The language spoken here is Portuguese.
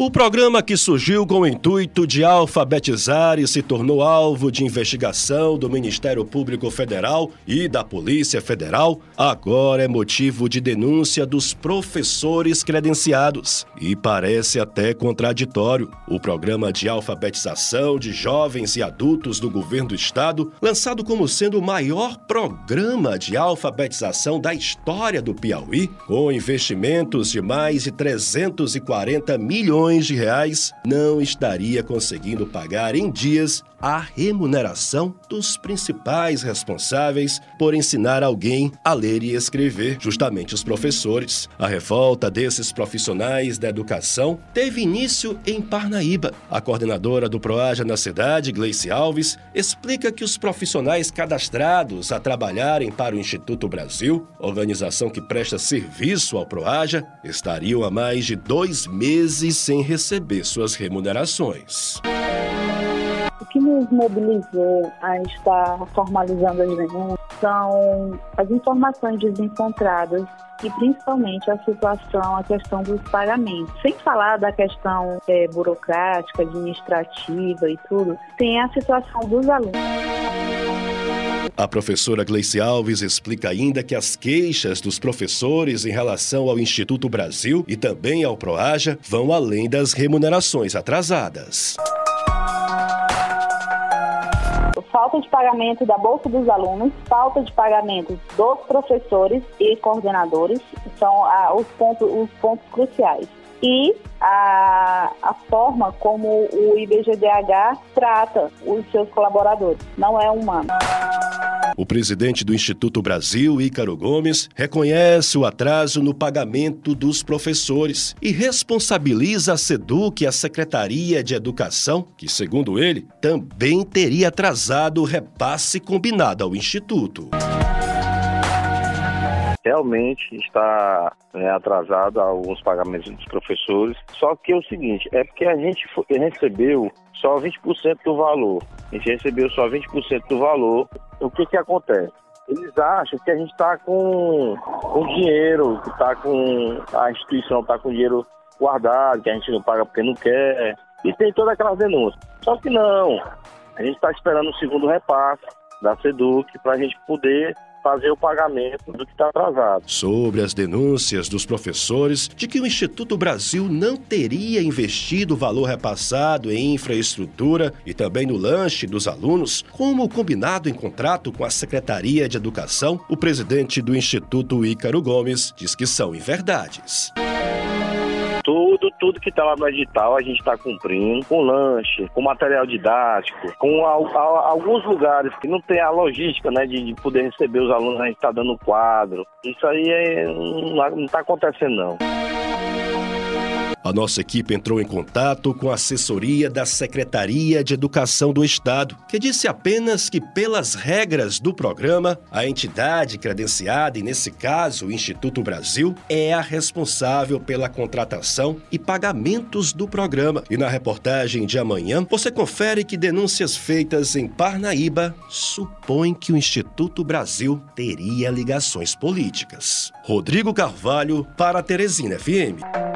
O programa que surgiu com o intuito de alfabetizar e se tornou alvo de investigação do Ministério Público Federal e da Polícia Federal, agora é motivo de denúncia dos professores credenciados. E parece até contraditório. O programa de alfabetização de jovens e adultos do governo do estado, lançado como sendo o maior programa de alfabetização da história do Piauí, com investimentos de mais de 340 milhões de reais, não estaria conseguindo pagar em dias a remuneração dos principais responsáveis por ensinar alguém a ler e escrever, justamente os professores. A revolta desses profissionais da educação teve início em Parnaíba. A coordenadora do Proaja na cidade, Gleice Alves, explica que os profissionais cadastrados a trabalharem para o Instituto Brasil, organização que presta serviço ao Proaja, estariam há mais de dois meses sem receber suas remunerações que nos mobilizou a estar formalizando as denúncias são as informações desencontradas e principalmente a situação, a questão dos pagamentos. Sem falar da questão é, burocrática, administrativa e tudo, tem a situação dos alunos. A professora Gleice Alves explica ainda que as queixas dos professores em relação ao Instituto Brasil e também ao Proaja vão além das remunerações atrasadas falta de pagamento da bolsa dos alunos, falta de pagamento dos professores e coordenadores, são ah, os, pontos, os pontos cruciais. E a, a forma como o IBGDH trata os seus colaboradores. Não é humano. O presidente do Instituto Brasil, Ícaro Gomes, reconhece o atraso no pagamento dos professores e responsabiliza a SEDUC e a Secretaria de Educação, que, segundo ele, também teria atrasado o repasse combinado ao Instituto realmente está né, atrasado alguns pagamentos dos professores. Só que é o seguinte, é porque a gente recebeu só 20% do valor. A gente recebeu só 20% do valor. O que que acontece? Eles acham que a gente está com, com dinheiro, que está com a instituição está com dinheiro guardado, que a gente não paga porque não quer. E tem toda aquela denúncia. Só que não. A gente está esperando o segundo repasse da SEDUC para a gente poder fazer o pagamento do que está atrasado. Sobre as denúncias dos professores de que o Instituto Brasil não teria investido o valor repassado em infraestrutura e também no lanche dos alunos, como combinado em contrato com a Secretaria de Educação, o presidente do Instituto Ícaro Gomes diz que são inverdades tudo, tudo que está lá no edital a gente está cumprindo, com lanche, com material didático, com a, a, alguns lugares que não tem a logística, né, de, de poder receber os alunos, a gente está dando quadro. Isso aí é, não está acontecendo não. A nossa equipe entrou em contato com a assessoria da Secretaria de Educação do Estado, que disse apenas que, pelas regras do programa, a entidade credenciada, e nesse caso o Instituto Brasil, é a responsável pela contratação e pagamentos do programa. E na reportagem de amanhã, você confere que denúncias feitas em Parnaíba supõem que o Instituto Brasil teria ligações políticas. Rodrigo Carvalho para Teresina FM.